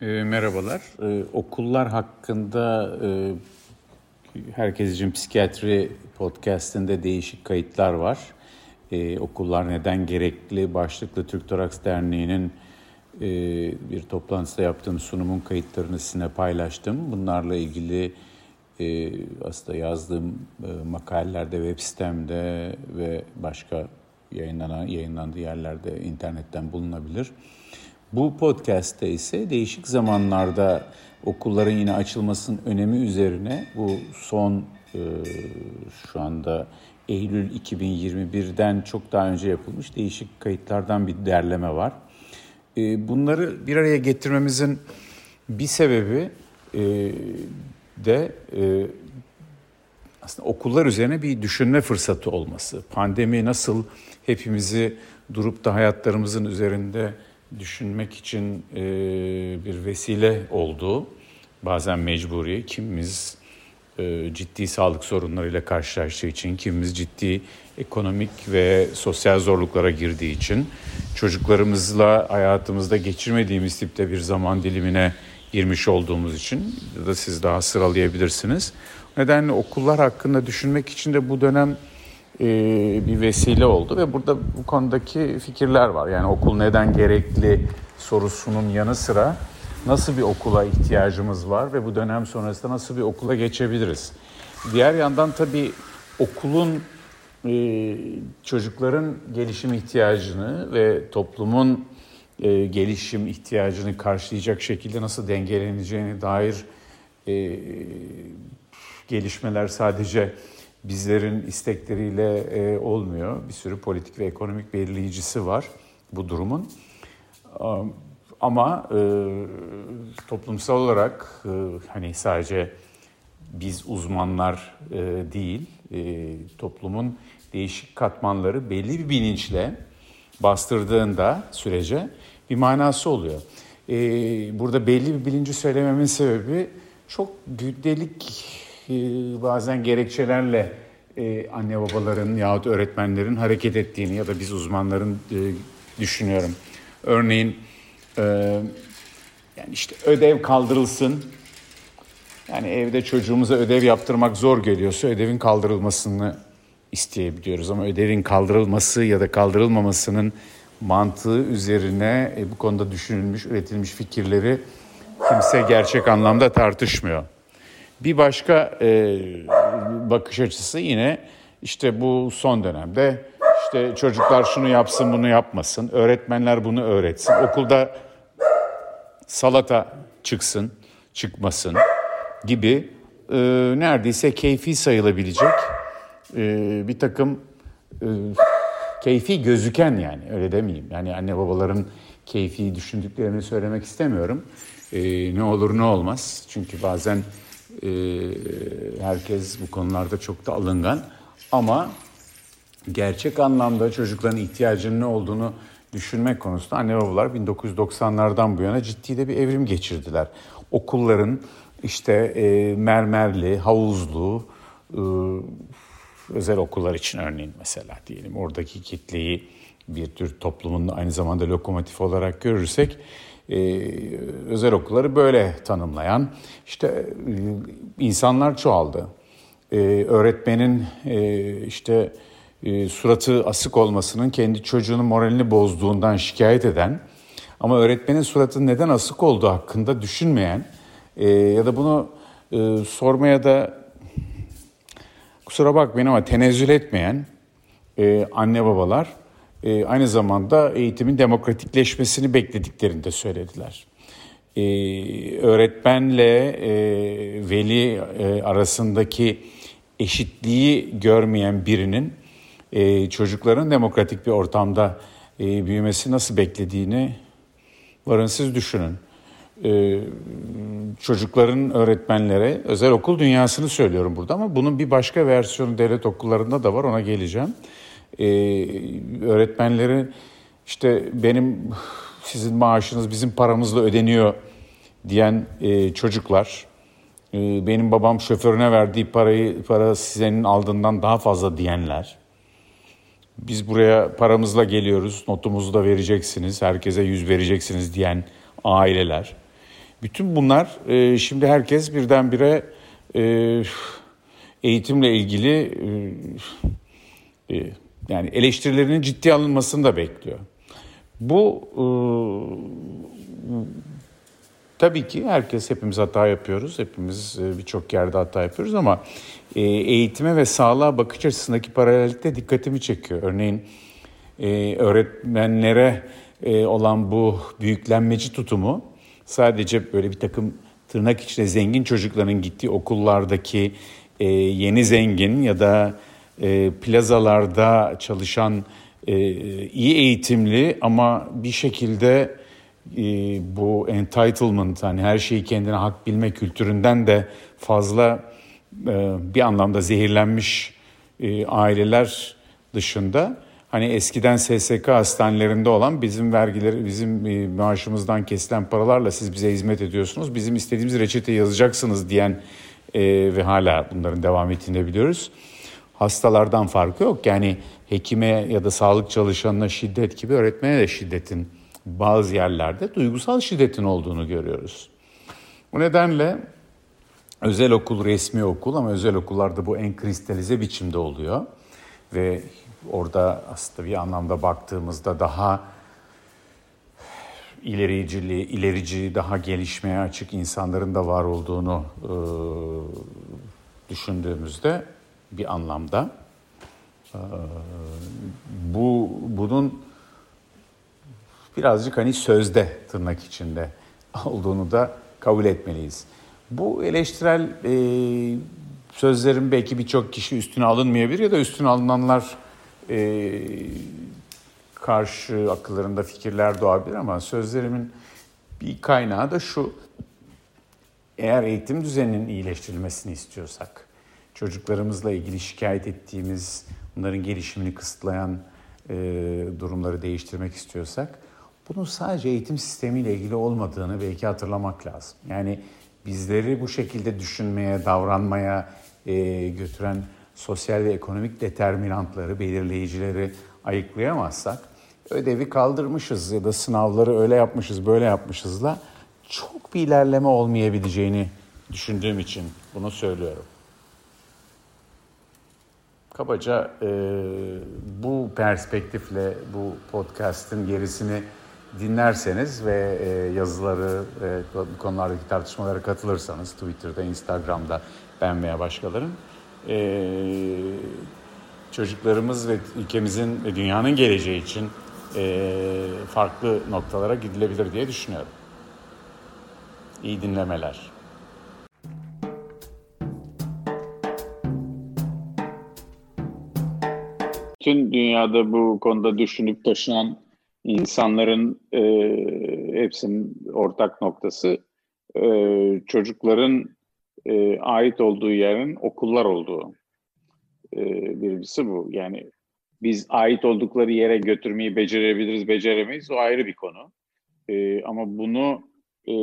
E, merhabalar. E, okullar hakkında e, Herkes için Psikiyatri podcastinde değişik kayıtlar var. E, okullar neden gerekli başlıklı Türk Toraks Derneği'nin e, bir toplantısında yaptığım sunumun kayıtlarını sizinle paylaştım. Bunlarla ilgili e, aslında yazdığım e, makalelerde, web sitemde ve başka yayınlanan, yayınlandığı yerlerde internetten bulunabilir. Bu podcast'te ise değişik zamanlarda okulların yine açılmasının önemi üzerine bu son e, şu anda Eylül 2021'den çok daha önce yapılmış değişik kayıtlardan bir derleme var. E, bunları bir araya getirmemizin bir sebebi e, de aslında okullar üzerine bir düşünme fırsatı olması. Pandemi nasıl hepimizi durup da hayatlarımızın üzerinde düşünmek için e, bir vesile oldu. Bazen mecburi, kimimiz e, ciddi sağlık sorunlarıyla karşılaştığı için, kimimiz ciddi ekonomik ve sosyal zorluklara girdiği için, çocuklarımızla hayatımızda geçirmediğimiz tipte bir zaman dilimine girmiş olduğumuz için ya da siz daha sıralayabilirsiniz. O nedenle okullar hakkında düşünmek için de bu dönem e, bir vesile oldu ve burada bu konudaki fikirler var. Yani okul neden gerekli sorusunun yanı sıra nasıl bir okula ihtiyacımız var ve bu dönem sonrasında nasıl bir okula geçebiliriz? Diğer yandan tabii okulun e, çocukların gelişim ihtiyacını ve toplumun e, gelişim ihtiyacını karşılayacak şekilde nasıl dengeleneceğine dair e, gelişmeler sadece bizlerin istekleriyle e, olmuyor. Bir sürü politik ve ekonomik belirleyicisi var bu durumun. Ama e, toplumsal olarak e, hani sadece biz uzmanlar e, değil, e, toplumun değişik katmanları belli bir bilinçle bastırdığında sürece bir manası oluyor. E, burada belli bir bilinci söylememin sebebi çok güdelik e, bazen gerekçelerle e, anne babaların yahut öğretmenlerin hareket ettiğini ya da biz uzmanların e, düşünüyorum. Örneğin yani işte ödev kaldırılsın. Yani evde çocuğumuza ödev yaptırmak zor geliyorsa ödevin kaldırılmasını isteyebiliyoruz. Ama ödevin kaldırılması ya da kaldırılmamasının mantığı üzerine bu konuda düşünülmüş, üretilmiş fikirleri kimse gerçek anlamda tartışmıyor. Bir başka e, bakış açısı yine işte bu son dönemde işte çocuklar şunu yapsın bunu yapmasın, öğretmenler bunu öğretsin, okulda salata çıksın, çıkmasın gibi e, neredeyse keyfi sayılabilecek e, bir takım e, keyfi gözüken yani öyle demeyeyim. Yani anne babaların keyfi düşündüklerini söylemek istemiyorum. E, ne olur ne olmaz. Çünkü bazen e, herkes bu konularda çok da alıngan. Ama gerçek anlamda çocukların ihtiyacının ne olduğunu düşünmek konusunda anne babalar 1990'lardan bu yana ciddi de bir evrim geçirdiler. Okulların işte e, mermerli, havuzlu, e, özel okullar için örneğin mesela diyelim oradaki kitleyi bir tür toplumun aynı zamanda lokomotif olarak görürsek e, özel okulları böyle tanımlayan işte e, insanlar çoğaldı. E, öğretmenin e, işte e, suratı asık olmasının kendi çocuğunun moralini bozduğundan şikayet eden ama öğretmenin suratı neden asık olduğu hakkında düşünmeyen e, ya da bunu e, sormaya da kusura bakmayın ama tenezzül etmeyen e, anne babalar e, aynı zamanda eğitimin demokratikleşmesini beklediklerini de söylediler. E, öğretmenle e, veli e, arasındaki eşitliği görmeyen birinin e, çocukların demokratik bir ortamda e, büyümesi nasıl beklediğini varın siz düşünün. E, çocukların öğretmenlere özel okul dünyasını söylüyorum burada ama bunun bir başka versiyonu devlet okullarında da var ona geleceğim. E, öğretmenleri işte benim sizin maaşınız bizim paramızla ödeniyor diyen e, çocuklar, e, benim babam şoförüne verdiği parayı para senin aldığından daha fazla diyenler, biz buraya paramızla geliyoruz, notumuzu da vereceksiniz, herkese yüz vereceksiniz diyen aileler. Bütün bunlar e, şimdi herkes birdenbire e, eğitimle ilgili e, e, yani eleştirilerinin ciddi alınmasını da bekliyor. Bu e, tabii ki herkes hepimiz hata yapıyoruz. Hepimiz e, birçok yerde hata yapıyoruz ama e, eğitime ve sağlığa bakış açısındaki paralellikte dikkatimi çekiyor. Örneğin öğretmenlere olan bu büyüklenmeci tutumu sadece böyle bir takım tırnak içinde zengin çocukların gittiği okullardaki yeni zengin ya da e, plazalarda çalışan e, iyi eğitimli ama bir şekilde e, bu entitlement hani her şeyi kendine hak bilme kültüründen de fazla e, bir anlamda zehirlenmiş e, aileler dışında hani eskiden SSK hastanelerinde olan bizim vergileri bizim e, maaşımızdan kesilen paralarla siz bize hizmet ediyorsunuz bizim istediğimiz reçete yazacaksınız diyen e, ve hala bunların devam ettiğini biliyoruz. Hastalardan farkı yok. Yani hekime ya da sağlık çalışanına şiddet gibi öğretmene de şiddetin bazı yerlerde duygusal şiddetin olduğunu görüyoruz. Bu nedenle özel okul resmi okul ama özel okullarda bu en kristalize biçimde oluyor. Ve orada aslında bir anlamda baktığımızda daha ilericili, ilerici, daha gelişmeye açık insanların da var olduğunu e, düşündüğümüzde bir anlamda e, bu bunun birazcık hani sözde tırnak içinde olduğunu da kabul etmeliyiz. Bu eleştirel e, sözlerin belki birçok kişi üstüne alınmayabilir ya da üstüne alınanlar e, karşı akıllarında fikirler doğabilir ama sözlerimin bir kaynağı da şu. Eğer eğitim düzeninin iyileştirilmesini istiyorsak, çocuklarımızla ilgili şikayet ettiğimiz, bunların gelişimini kısıtlayan e, durumları değiştirmek istiyorsak, bunun sadece eğitim sistemiyle ilgili olmadığını belki hatırlamak lazım. Yani bizleri bu şekilde düşünmeye, davranmaya e, götüren sosyal ve ekonomik determinantları, belirleyicileri ayıklayamazsak ödevi kaldırmışız ya da sınavları öyle yapmışız, böyle yapmışızla çok bir ilerleme olmayabileceğini düşündüğüm için bunu söylüyorum. Kabaca e, bu perspektifle bu podcast'in gerisini dinlerseniz ve e, yazıları ve konulardaki tartışmalara katılırsanız Twitter'da, Instagram'da ben veya başkalarım e, çocuklarımız ve ülkemizin ve dünyanın geleceği için e, farklı noktalara gidilebilir diye düşünüyorum. İyi dinlemeler. Tüm dünyada bu konuda düşünüp taşınan insanların e, hepsinin ortak noktası e, çocukların e, ait olduğu yerin okullar olduğu. E, birincisi bu. Yani biz ait oldukları yere götürmeyi becerebiliriz, beceremeyiz. O ayrı bir konu. E, ama bunu e,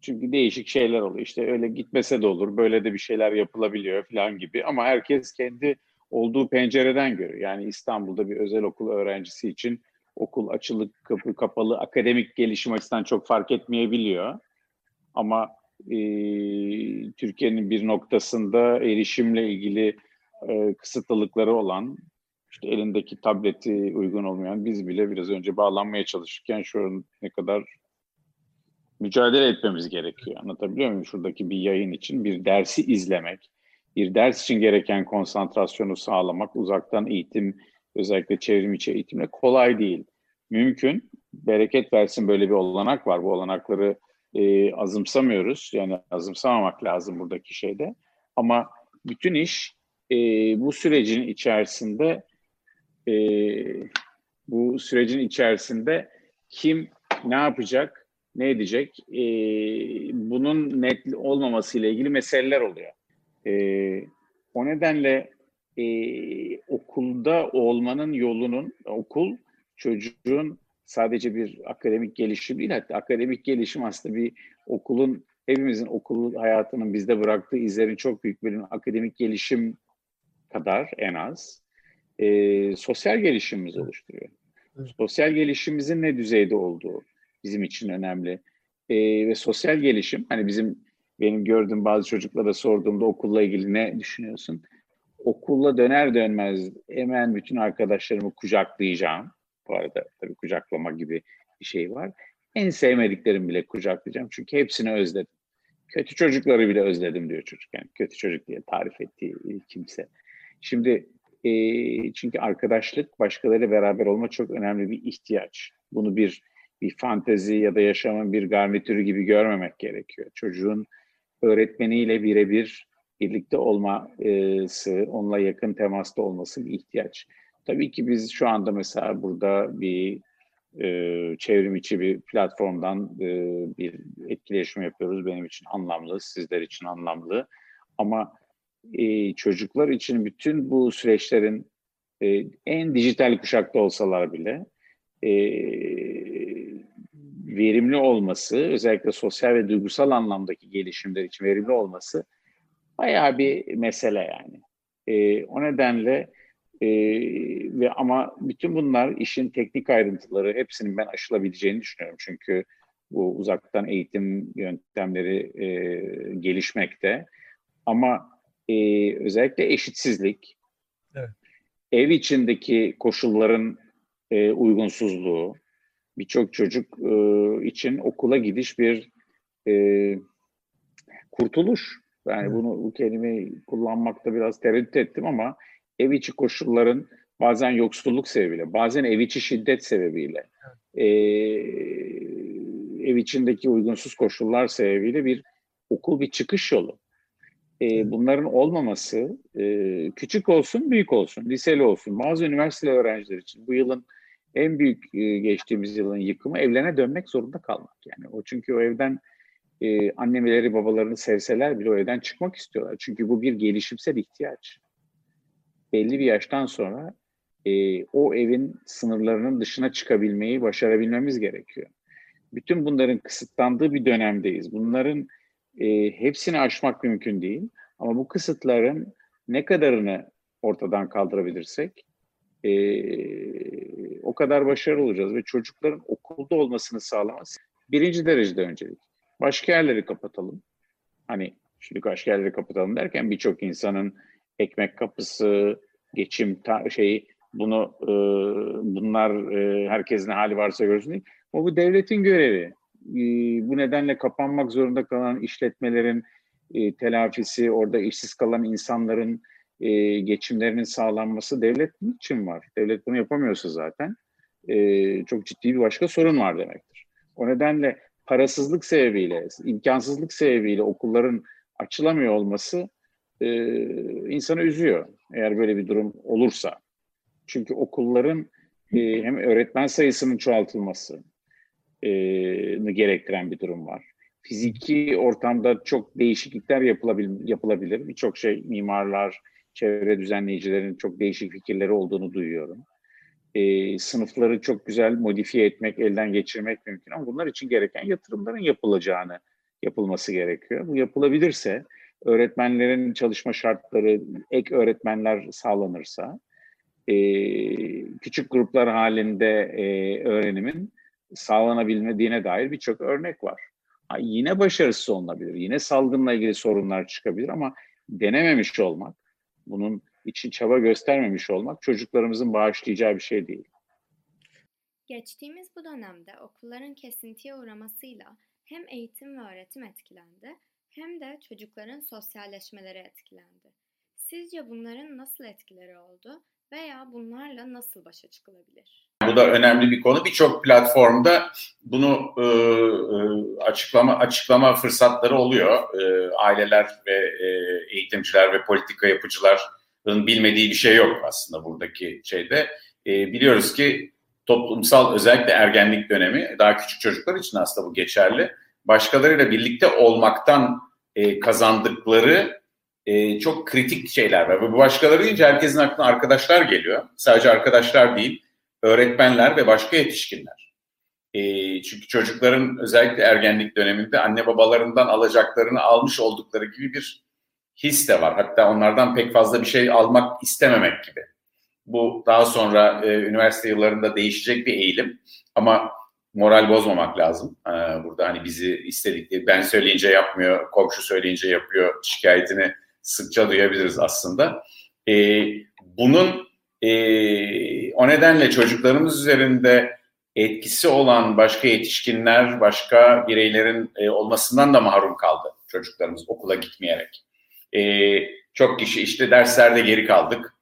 çünkü değişik şeyler oluyor. İşte öyle gitmese de olur, böyle de bir şeyler yapılabiliyor falan gibi. Ama herkes kendi olduğu pencereden görüyor. Yani İstanbul'da bir özel okul öğrencisi için okul açılık, kapı kapalı, akademik gelişim açısından çok fark etmeyebiliyor. Ama e, Türkiye'nin bir noktasında erişimle ilgili e, kısıtlılıkları olan, işte elindeki tableti uygun olmayan biz bile biraz önce bağlanmaya çalışırken şu an ne kadar mücadele etmemiz gerekiyor. Anlatabiliyor muyum? Şuradaki bir yayın için bir dersi izlemek, bir ders için gereken konsantrasyonu sağlamak, uzaktan eğitim, özellikle çevrim içi eğitimle kolay değil. Mümkün. Bereket versin böyle bir olanak var. Bu olanakları e, azımsamıyoruz. Yani azımsamamak lazım buradaki şeyde. Ama bütün iş e, bu sürecin içerisinde e, bu sürecin içerisinde kim ne yapacak, ne edecek e, bunun net olmaması ile ilgili meseleler oluyor. E, o nedenle e, okulda olmanın yolunun okul çocuğun sadece bir akademik gelişim değil hatta akademik gelişim aslında bir okulun hepimizin okul hayatının bizde bıraktığı izlerin çok büyük bir akademik gelişim kadar en az e, sosyal gelişimimizi oluşturuyor. Sosyal gelişimimizin ne düzeyde olduğu bizim için önemli. e, ve sosyal gelişim hani bizim benim gördüğüm bazı çocuklara sorduğumda okulla ilgili ne düşünüyorsun? Okulla döner dönmez hemen bütün arkadaşlarımı kucaklayacağım. Bu arada tabii kucaklama gibi bir şey var. En sevmediklerim bile kucaklayacağım. Çünkü hepsini özledim. Kötü çocukları bile özledim diyor çocuk. Yani kötü çocuk diye tarif ettiği kimse. Şimdi e, çünkü arkadaşlık, başkalarıyla beraber olma çok önemli bir ihtiyaç. Bunu bir bir fantezi ya da yaşamın bir garnitürü gibi görmemek gerekiyor. Çocuğun öğretmeniyle birebir birlikte olması, onunla yakın temasta olması bir ihtiyaç. Tabii ki biz şu anda mesela burada bir e, çevrim içi bir platformdan e, bir etkileşim yapıyoruz. Benim için anlamlı, sizler için anlamlı. Ama e, çocuklar için bütün bu süreçlerin e, en dijital kuşakta olsalar bile e, verimli olması, özellikle sosyal ve duygusal anlamdaki gelişimler için verimli olması bayağı bir mesele yani. E, o nedenle e, ve ama bütün bunlar işin teknik ayrıntıları hepsinin ben aşılabileceğini düşünüyorum. Çünkü bu uzaktan eğitim yöntemleri e, gelişmekte. Ama e, özellikle eşitsizlik, evet. ev içindeki koşulların e, uygunsuzluğu, birçok çocuk e, için okula gidiş bir e, kurtuluş. Yani bunu bu kelimeyi kullanmakta biraz tereddüt ettim ama ev içi koşulların bazen yoksulluk sebebiyle, bazen ev içi şiddet sebebiyle, e, ev içindeki uygunsuz koşullar sebebiyle bir okul bir çıkış yolu. E, bunların olmaması e, küçük olsun, büyük olsun, liseli olsun, bazı üniversite öğrenciler için bu yılın en büyük e, geçtiğimiz yılın yıkımı evlerine dönmek zorunda kalmak. Yani o çünkü o evden e, annemeleri babalarını sevseler bile o evden çıkmak istiyorlar. Çünkü bu bir gelişimsel ihtiyaç. Belli bir yaştan sonra e, o evin sınırlarının dışına çıkabilmeyi başarabilmemiz gerekiyor. Bütün bunların kısıtlandığı bir dönemdeyiz. Bunların e, hepsini aşmak mümkün değil. Ama bu kısıtların ne kadarını ortadan kaldırabilirsek e, o kadar başarılı olacağız ve çocukların okulda olmasını sağlaması birinci derecede öncelik. Başka yerleri kapatalım. Hani şimdi başka yerleri kapatalım derken birçok insanın ekmek kapısı, geçim şeyi bunu e, bunlar e, herkesin hali varsa görsün değil. Ama bu devletin görevi. E, bu nedenle kapanmak zorunda kalan işletmelerin e, telafisi, orada işsiz kalan insanların e, geçimlerinin sağlanması devlet için var. Devlet bunu yapamıyorsa zaten e, çok ciddi bir başka sorun var demektir. O nedenle parasızlık sebebiyle, imkansızlık sebebiyle okulların açılamıyor olması e, insanı üzüyor eğer böyle bir durum olursa. Çünkü okulların e, hem öğretmen sayısının çoğaltılması e, gerektiren bir durum var. Fiziki ortamda çok değişiklikler yapılabilir, yapılabilir. Birçok şey mimarlar, çevre düzenleyicilerin çok değişik fikirleri olduğunu duyuyorum. E, sınıfları çok güzel modifiye etmek, elden geçirmek mümkün ama bunlar için gereken yatırımların yapılacağını yapılması gerekiyor. Bu yapılabilirse, öğretmenlerin çalışma şartları, ek öğretmenler sağlanırsa, e, küçük gruplar halinde e, öğrenimin sağlanabilmediğine dair birçok örnek var. Ha, yine başarısız olunabilir, yine salgınla ilgili sorunlar çıkabilir ama denememiş olmak, bunun için çaba göstermemiş olmak çocuklarımızın bağışlayacağı bir şey değil. Geçtiğimiz bu dönemde okulların kesintiye uğramasıyla hem eğitim ve öğretim etkilendi hem de çocukların sosyalleşmeleri etkilendi. Sizce bunların nasıl etkileri oldu veya bunlarla nasıl başa çıkılabilir? Bu da önemli bir konu. Birçok platformda bunu e, e, açıklama açıklama fırsatları oluyor. E, aileler ve e, eğitimciler ve politika yapıcıların bilmediği bir şey yok aslında buradaki şeyde. E, biliyoruz ki toplumsal özellikle ergenlik dönemi daha küçük çocuklar için aslında bu geçerli. Başkalarıyla birlikte olmaktan e, kazandıkları e, çok kritik şeyler var. Bu başkaları deyince herkesin aklına arkadaşlar geliyor. Sadece arkadaşlar değil, öğretmenler ve başka yetişkinler. E, çünkü çocukların özellikle ergenlik döneminde anne babalarından alacaklarını almış oldukları gibi bir his de var. Hatta onlardan pek fazla bir şey almak istememek gibi. Bu daha sonra e, üniversite yıllarında değişecek bir eğilim. Ama moral bozmamak lazım. Ee, burada hani bizi istedikleri ben söyleyince yapmıyor, komşu söyleyince yapıyor şikayetini sıkça duyabiliriz aslında. Ee, bunun e, o nedenle çocuklarımız üzerinde etkisi olan başka yetişkinler, başka bireylerin e, olmasından da mahrum kaldı çocuklarımız okula gitmeyerek. E, çok kişi işte derslerde geri kaldık.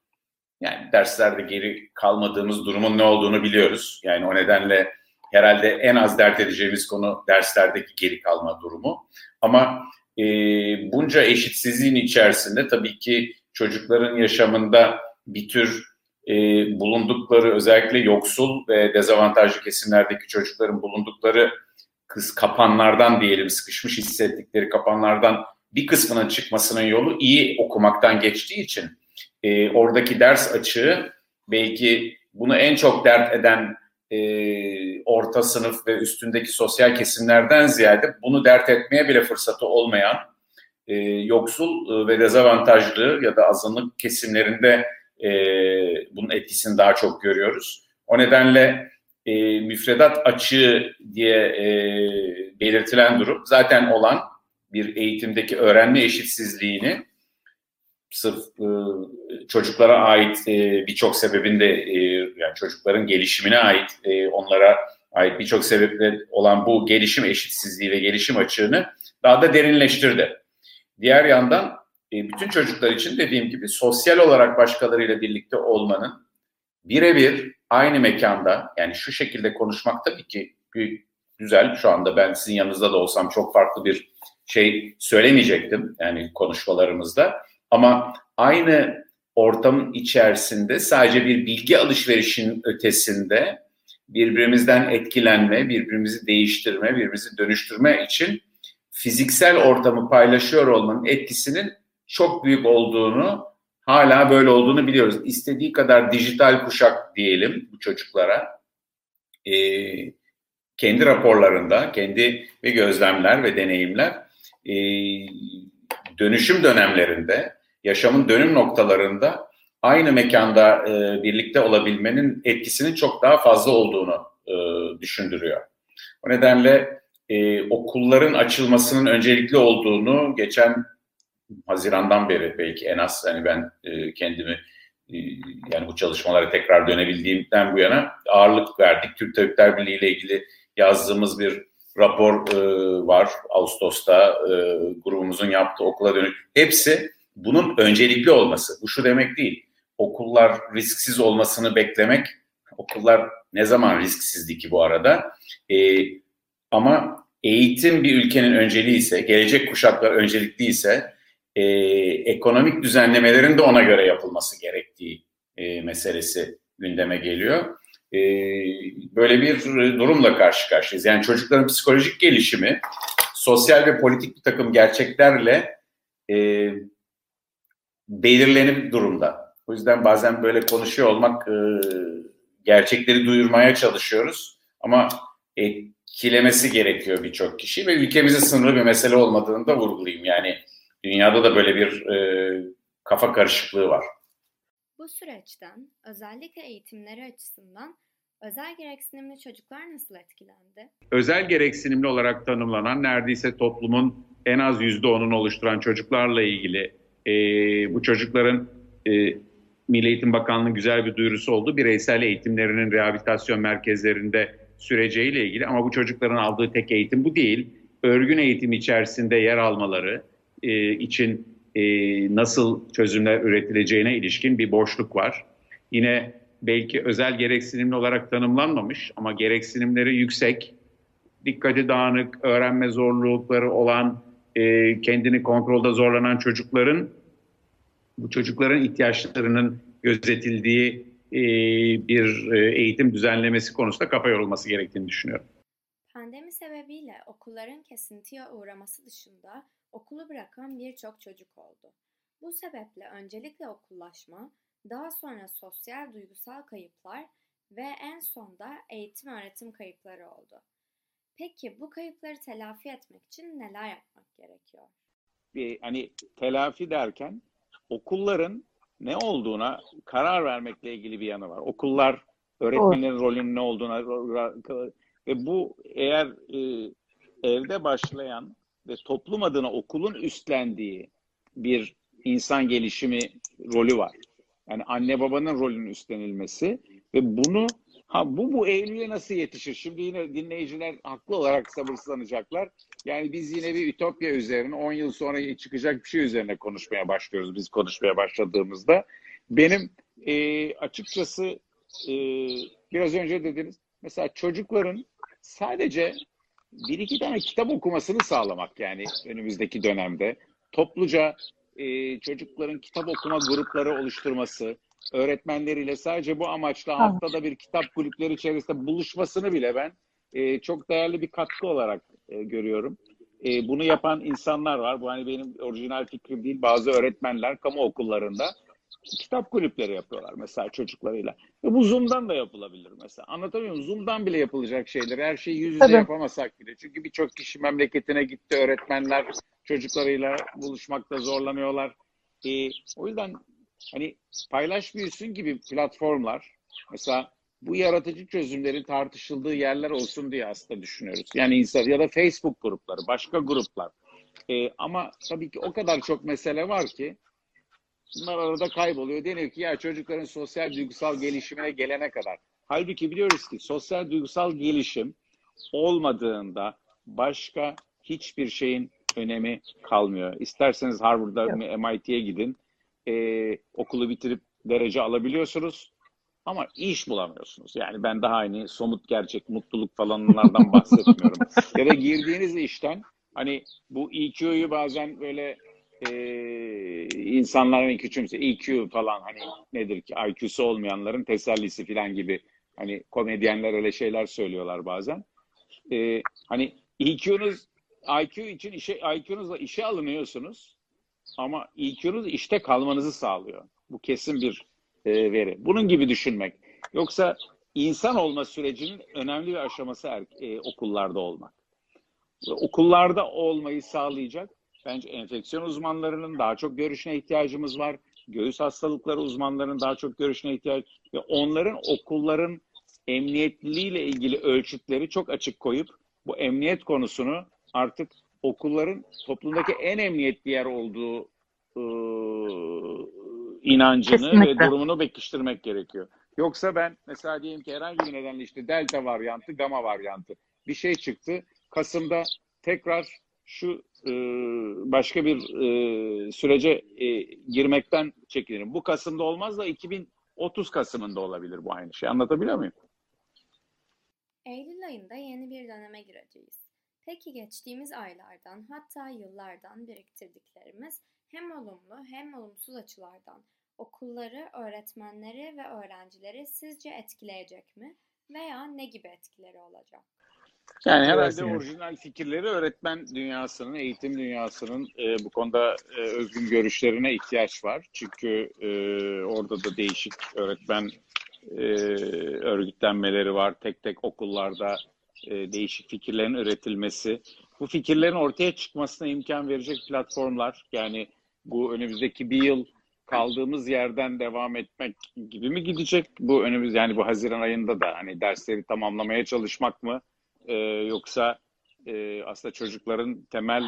Yani derslerde geri kalmadığımız durumun ne olduğunu biliyoruz. Yani o nedenle herhalde en az dert edeceğimiz konu derslerdeki geri kalma durumu. Ama e, bunca eşitsizliğin içerisinde tabii ki çocukların yaşamında bir tür e, bulundukları özellikle yoksul ve dezavantajlı kesimlerdeki çocukların bulundukları kız kapanlardan diyelim sıkışmış hissettikleri kapanlardan bir kısmının çıkmasının yolu iyi okumaktan geçtiği için e, oradaki ders açığı belki bunu en çok dert eden e, orta sınıf ve üstündeki sosyal kesimlerden ziyade bunu dert etmeye bile fırsatı olmayan e, yoksul e, ve dezavantajlı ya da azınlık kesimlerinde e, bunun etkisini daha çok görüyoruz. O nedenle e, müfredat açığı diye e, belirtilen durum zaten olan bir eğitimdeki öğrenme eşitsizliğini sırf e, çocuklara ait e, birçok sebebinde e, yani çocukların gelişimine ait e, onlara ait birçok sebeple olan bu gelişim eşitsizliği ve gelişim açığını daha da derinleştirdi. Diğer yandan e, bütün çocuklar için dediğim gibi sosyal olarak başkalarıyla birlikte olmanın birebir aynı mekanda yani şu şekilde konuşmak tabii ki güzel. Şu anda ben sizin yanınızda da olsam çok farklı bir şey söylemeyecektim yani konuşmalarımızda. Ama aynı ortamın içerisinde sadece bir bilgi alışverişinin ötesinde birbirimizden etkilenme, birbirimizi değiştirme, birbirimizi dönüştürme için fiziksel ortamı paylaşıyor olmanın etkisinin çok büyük olduğunu, hala böyle olduğunu biliyoruz. İstediği kadar dijital kuşak diyelim bu çocuklara. Ee, kendi raporlarında, kendi ve gözlemler ve deneyimler e, dönüşüm dönemlerinde, yaşamın dönüm noktalarında aynı mekanda e, birlikte olabilmenin etkisinin çok daha fazla olduğunu e, düşündürüyor. O nedenle e, okulların açılmasının öncelikli olduğunu geçen Haziran'dan beri belki en az hani ben e, kendimi e, yani bu çalışmalara tekrar dönebildiğimden bu yana ağırlık verdik. Türk Tabipler Birliği ile ilgili yazdığımız bir rapor e, var Ağustos'ta e, grubumuzun yaptığı okula dönük. Hepsi bunun öncelikli olması. Bu şu demek değil. Okullar risksiz olmasını beklemek. Okullar ne zaman risksizdi ki bu arada? E, ama eğitim bir ülkenin önceliği ise, gelecek kuşaklar öncelikli ise e, ekonomik düzenlemelerin de ona göre yapılması gerektiği e, meselesi gündeme geliyor. E, böyle bir durumla karşı karşıyayız. Yani çocukların psikolojik gelişimi sosyal ve politik bir takım gerçeklerle e, belirlenip durumda. O yüzden bazen böyle konuşuyor olmak e, gerçekleri duyurmaya çalışıyoruz ama etkilemesi gerekiyor birçok kişi ve ülkemizin sınırlı bir mesele olmadığını da vurgulayayım. Yani dünyada da böyle bir e, kafa karışıklığı var. Bu süreçten özellikle eğitimleri açısından özel gereksinimli çocuklar nasıl etkilendi? Özel gereksinimli olarak tanımlanan neredeyse toplumun en az yüzde onunu oluşturan çocuklarla ilgili e, bu çocukların e, Milli Eğitim Bakanlığı güzel bir duyurusu oldu. Bireysel eğitimlerinin rehabilitasyon merkezlerinde süreceğiyle ilgili ama bu çocukların aldığı tek eğitim bu değil. Örgün eğitim içerisinde yer almaları e, için e, nasıl çözümler üretileceğine ilişkin bir boşluk var. Yine belki özel gereksinimli olarak tanımlanmamış ama gereksinimleri yüksek, dikkati dağınık, öğrenme zorlukları olan, e, kendini kontrolde zorlanan çocukların bu çocukların ihtiyaçlarının gözetildiği e, bir e, eğitim düzenlemesi konusunda kafa yorulması gerektiğini düşünüyorum. Pandemi sebebiyle okulların kesintiye uğraması dışında okulu bırakan birçok çocuk oldu. Bu sebeple öncelikle okullaşma, daha sonra sosyal duygusal kayıplar ve en sonda eğitim öğretim kayıpları oldu. Peki bu kayıpları telafi etmek için neler yapmak gerekiyor? Bir, hani telafi derken okulların ne olduğuna karar vermekle ilgili bir yanı var. Okullar öğretmenin rolünün ne olduğuna Ve bu eğer e, evde başlayan ve toplum adına okulun üstlendiği bir insan gelişimi rolü var. Yani anne babanın rolünün üstlenilmesi ve bunu ha bu bu Eylül'e nasıl yetişir? Şimdi yine dinleyiciler haklı olarak sabırsızlanacaklar. Yani biz yine bir ütopya üzerine 10 yıl sonra çıkacak bir şey üzerine konuşmaya başlıyoruz biz konuşmaya başladığımızda. Benim e, açıkçası e, biraz önce dediniz mesela çocukların sadece bir iki tane kitap okumasını sağlamak yani önümüzdeki dönemde topluca e, çocukların kitap okuma grupları oluşturması, öğretmenleriyle sadece bu amaçla haftada bir kitap kulüpleri içerisinde buluşmasını bile ben e, çok değerli bir katkı olarak e, görüyorum. E, bunu yapan insanlar var. Bu hani benim orijinal fikrim değil. Bazı öğretmenler kamu okullarında kitap kulüpleri yapıyorlar mesela çocuklarıyla. Ve bu Zoom'dan da yapılabilir mesela. Anlatabiliyor muyum? Zoom'dan bile yapılacak şeyler. Her şeyi yüz yüze Tabii. yapamasak bile. Çünkü birçok kişi memleketine gitti. Öğretmenler çocuklarıyla buluşmakta zorlanıyorlar. Ee, o yüzden hani paylaş büyüsün gibi platformlar mesela bu yaratıcı çözümlerin tartışıldığı yerler olsun diye aslında düşünüyoruz. Yani insan ya da Facebook grupları, başka gruplar. Ee, ama tabii ki o kadar çok mesele var ki bunlar arada kayboluyor. Deniyor ki ya çocukların sosyal duygusal gelişimine gelene kadar. Halbuki biliyoruz ki sosyal duygusal gelişim olmadığında başka hiçbir şeyin önemi kalmıyor. İsterseniz Harvard'da MIT'ye gidin. E, okulu bitirip derece alabiliyorsunuz. Ama iş bulamıyorsunuz. Yani ben daha aynı somut gerçek mutluluk falanlardan bahsetmiyorum. ya da girdiğiniz işten hani bu EQ'yu bazen böyle e, insanların küçümse EQ falan hani nedir ki IQ'su olmayanların tesellisi falan gibi hani komedyenler öyle şeyler söylüyorlar bazen. E, hani EQ'nuz IQ için işe IQ'nuzla işe alınıyorsunuz ama EQ'nuz işte kalmanızı sağlıyor. Bu kesin bir e, veri. Bunun gibi düşünmek. Yoksa insan olma sürecinin önemli bir aşaması er, e, okullarda olmak. Ve okullarda olmayı sağlayacak bence enfeksiyon uzmanlarının daha çok görüşüne ihtiyacımız var. Göğüs hastalıkları uzmanlarının daha çok görüşüne ihtiyaç ve onların okulların emniyetliliğiyle ilgili ölçütleri çok açık koyup bu emniyet konusunu artık okulların toplumdaki en emniyetli yer olduğu ıı, inancını Kesinlikle. ve durumunu bekiştirmek gerekiyor. Yoksa ben mesela diyelim ki herhangi bir nedenle işte delta varyantı, gamma varyantı bir şey çıktı. Kasım'da tekrar şu e, başka bir e, sürece e, girmekten çekinirim. Bu Kasım'da olmaz da 2030 Kasım'ında olabilir bu aynı şey. Anlatabiliyor muyum? Eylül ayında yeni bir döneme gireceğiz. Peki geçtiğimiz aylardan hatta yıllardan biriktirdiklerimiz hem olumlu hem olumsuz açılardan okulları, öğretmenleri ve öğrencileri sizce etkileyecek mi? Veya ne gibi etkileri olacak? Yani herhalde orijinal fikirleri öğretmen dünyasının, eğitim dünyasının e, bu konuda e, özgün görüşlerine ihtiyaç var. Çünkü e, orada da değişik öğretmen e, örgütlenmeleri var. Tek tek okullarda e, değişik fikirlerin üretilmesi. Bu fikirlerin ortaya çıkmasına imkan verecek platformlar. Yani bu önümüzdeki bir yıl kaldığımız yerden devam etmek gibi mi gidecek? Bu önümüz yani bu Haziran ayında da hani dersleri tamamlamaya çalışmak mı? E, yoksa e, aslında çocukların temel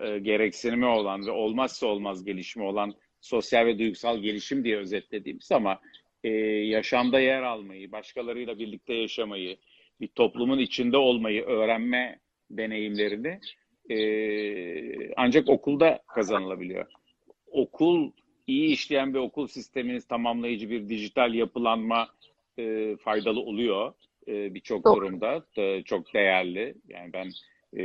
e, gereksinimi olan ve olmazsa olmaz gelişimi olan sosyal ve duygusal gelişim diye özetlediğimiz ama e, yaşamda yer almayı, başkalarıyla birlikte yaşamayı, bir toplumun içinde olmayı öğrenme deneyimlerini e, ancak okulda kazanılabiliyor. Okul iyi işleyen bir okul sisteminiz tamamlayıcı bir dijital yapılanma e, faydalı oluyor e, birçok durumda. E, çok değerli. Yani ben e,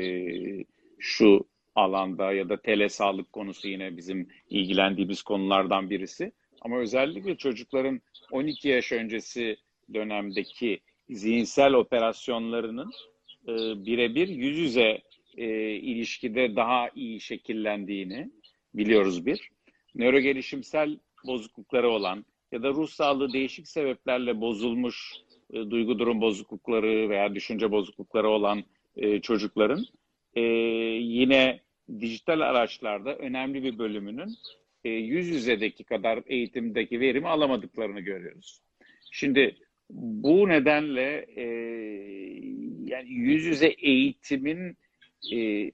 şu alanda ya da tele sağlık konusu yine bizim ilgilendiğimiz konulardan birisi. Ama özellikle çocukların 12 yaş öncesi dönemdeki zihinsel operasyonlarının e, birebir yüz yüze e, ilişkide daha iyi şekillendiğini biliyoruz bir. Nöro gelişimsel bozuklukları olan ya da ruh sağlığı değişik sebeplerle bozulmuş e, duygu durum bozuklukları veya düşünce bozuklukları olan e, çocukların e, yine dijital araçlarda önemli bir bölümünün e, yüz yüzedeki kadar eğitimdeki verimi alamadıklarını görüyoruz. Şimdi bu nedenle e, yani yüz yüze eğitimin e,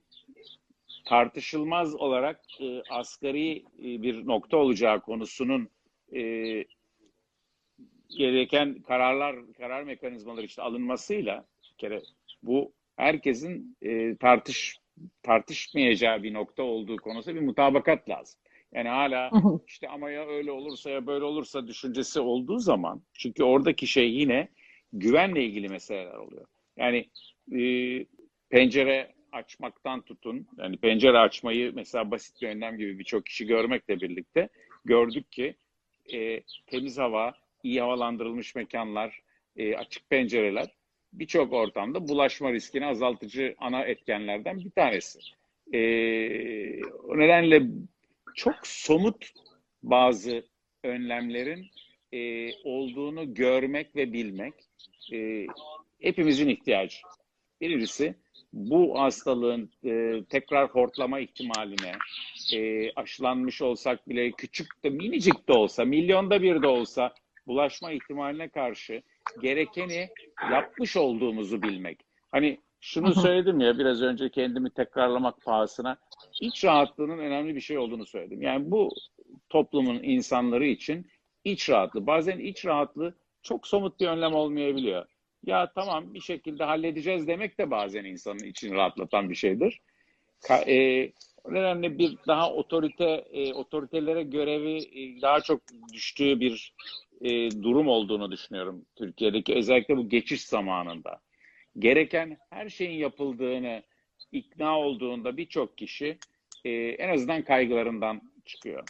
tartışılmaz olarak e, asgari e, bir nokta olacağı konusunun e, gereken kararlar, karar mekanizmaları işte alınmasıyla bir kere bu herkesin e, tartış tartışmayacağı bir nokta olduğu konusunda bir mutabakat lazım. Yani hala işte ama ya öyle olursa ya böyle olursa düşüncesi olduğu zaman çünkü oradaki şey yine güvenle ilgili meseleler oluyor. Yani e, pencere açmaktan tutun, yani pencere açmayı mesela basit bir önlem gibi birçok kişi görmekle birlikte gördük ki e, temiz hava, iyi havalandırılmış mekanlar, e, açık pencereler birçok ortamda bulaşma riskini azaltıcı ana etkenlerden bir tanesi. E, o nedenle çok somut bazı önlemlerin e, olduğunu görmek ve bilmek e, hepimizin ihtiyacı. Birincisi bu hastalığın e, tekrar hortlama ihtimaline e, aşılanmış olsak bile küçük de minicik de olsa, milyonda bir de olsa bulaşma ihtimaline karşı gerekeni yapmış olduğumuzu bilmek. Hani şunu söyledim ya biraz önce kendimi tekrarlamak pahasına iç rahatlığının önemli bir şey olduğunu söyledim. Yani bu toplumun insanları için iç rahatlığı. Bazen iç rahatlığı çok somut bir önlem olmayabiliyor. Ya tamam bir şekilde halledeceğiz demek de bazen insanın için rahatlatan bir şeydir. Ka- e, nedenle bir daha otorite e, otoritelere görevi e, daha çok düştüğü bir e, durum olduğunu düşünüyorum Türkiye'deki özellikle bu geçiş zamanında. Gereken her şeyin yapıldığını ikna olduğunda birçok kişi e, en azından kaygılarından çıkıyor.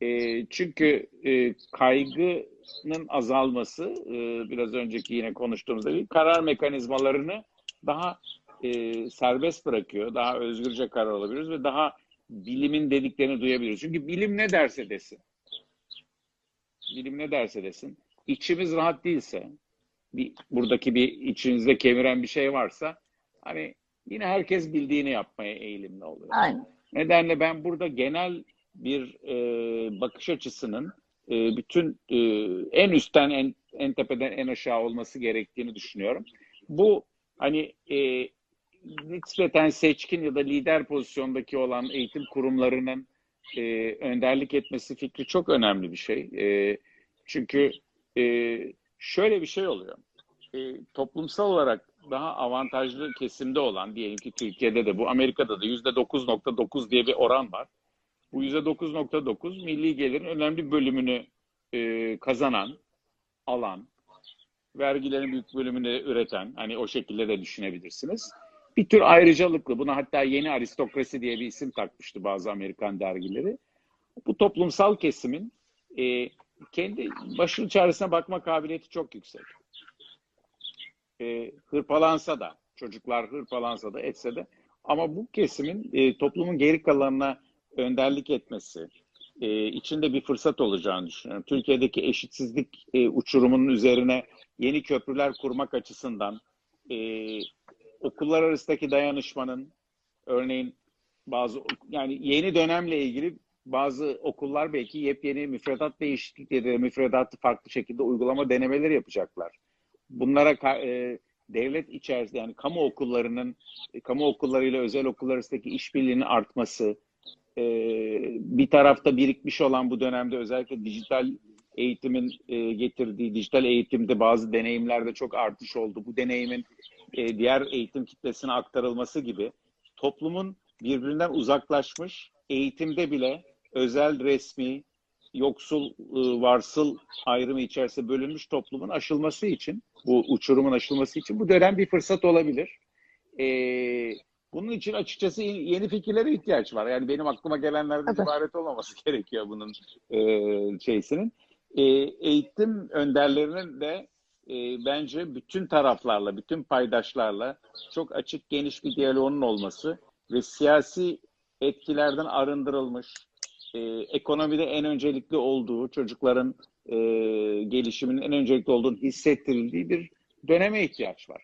E, çünkü e, kaygının azalması e, biraz önceki yine konuştuğumuz gibi karar mekanizmalarını daha e, serbest bırakıyor. Daha özgürce karar alabiliyoruz ve daha bilimin dediklerini duyabiliyoruz. Çünkü bilim ne derse desin. Bilim ne derse desin. İçimiz rahat değilse, bir, buradaki bir içinizde kemiren bir şey varsa hani yine herkes bildiğini yapmaya eğilimli oluyor. Aynen. Nedenle ben burada genel bir e, bakış açısının e, bütün e, en üstten en, en tepeden en aşağı olması gerektiğini düşünüyorum. Bu hani e, nispeten seçkin ya da lider pozisyondaki olan eğitim kurumlarının e, önderlik etmesi fikri çok önemli bir şey. E, çünkü e, şöyle bir şey oluyor. E, toplumsal olarak daha avantajlı kesimde olan diyelim ki Türkiye'de de bu Amerika'da da yüzde 9.9 diye bir oran var. Bu yüzde 9.9 milli gelirin önemli bölümünü e, kazanan, alan, vergilerin büyük bölümünü üreten, hani o şekilde de düşünebilirsiniz. Bir tür ayrıcalıklı, buna hatta yeni aristokrasi diye bir isim takmıştı bazı Amerikan dergileri. Bu toplumsal kesimin e, kendi başının çaresine bakma kabiliyeti çok yüksek. E, hırpalansa da, çocuklar hırpalansa da etse de ama bu kesimin e, toplumun geri kalanına önderlik etmesi, e, içinde bir fırsat olacağını düşünüyorum. Türkiye'deki eşitsizlik e, uçurumunun üzerine yeni köprüler kurmak açısından e, okullar arasındaki dayanışmanın örneğin bazı yani yeni dönemle ilgili bazı okullar belki yepyeni müfredat değişiklikleri, müfredatı farklı şekilde uygulama denemeleri yapacaklar. Bunlara e, devlet içerisinde yani kamu okullarının, e, kamu okullarıyla özel okullar arasındaki işbirliğinin artması, e, bir tarafta birikmiş olan bu dönemde özellikle dijital eğitimin e, getirdiği, dijital eğitimde bazı deneyimlerde çok artış oldu. Bu deneyimin e, diğer eğitim kitlesine aktarılması gibi toplumun birbirinden uzaklaşmış, eğitimde bile özel, resmi, yoksul, e, varsıl ayrımı içerisinde bölünmüş toplumun aşılması için, bu uçurumun aşılması için bu dönem bir fırsat olabilir. E, bunun için açıkçası yeni fikirlere ihtiyaç var. Yani benim aklıma gelenlerden Tabii. ibaret olmaması gerekiyor bunun e, şeysinin. E, eğitim önderlerinin de e, bence bütün taraflarla, bütün paydaşlarla çok açık, geniş bir diyaloğunun olması ve siyasi etkilerden arındırılmış, e, ekonomide en öncelikli olduğu, çocukların e, gelişiminin en öncelikli olduğunu hissettirildiği bir döneme ihtiyaç var.